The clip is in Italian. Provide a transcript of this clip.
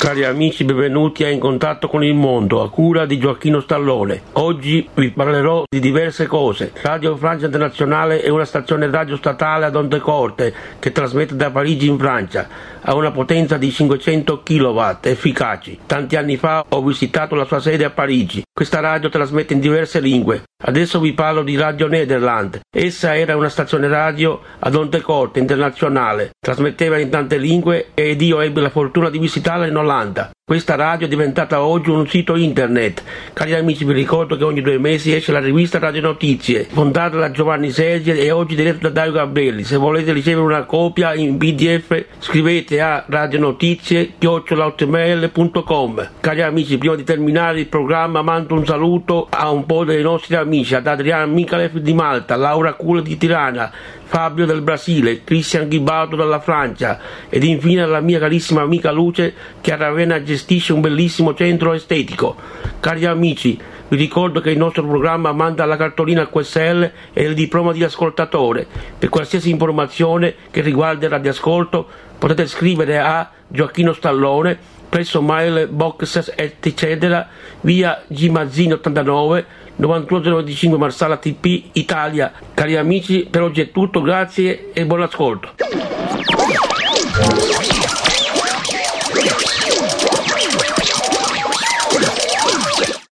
Cari amici, benvenuti a In contatto con il mondo, a cura di Gioacchino Stallone. Oggi vi parlerò di diverse cose. Radio Francia Internazionale è una stazione radio statale ad onde corte che trasmette da Parigi in Francia. Ha una potenza di 500 kW efficaci. Tanti anni fa ho visitato la sua sede a Parigi. Questa radio trasmette in diverse lingue. Adesso vi parlo di Radio Nederland. Essa era una stazione radio ad onde corte internazionale. Trasmetteva in tante lingue ed io ebbi la fortuna di visitarla in Olanda. Questa radio è diventata oggi un sito internet. Cari amici, vi ricordo che ogni due mesi esce la rivista Radio Notizie, fondata da Giovanni Sergi e oggi diretta da Dario Gabelli. Se volete ricevere una copia in PDF, scrivete a radionotizie.com. Cari amici, prima di terminare il programma, mando un saluto a un po' dei nostri amici, ad Adriano Mikalev di Malta, Laura Cula di Tirana, Fabio del Brasile, Cristian Ghibaldo dalla Francia ed infine alla mia carissima amica Luce che a Ravenna gestisce un bellissimo centro estetico. Cari amici, vi ricordo che il nostro programma manda la cartolina QSL e il diploma di ascoltatore. Per qualsiasi informazione che riguarda il radioascolto potete scrivere a Gioacchino Stallone presso Mail Box eccetera via Gimazzini 89 91025 Marsala TP Italia. Cari amici, per oggi è tutto, grazie e buon ascolto.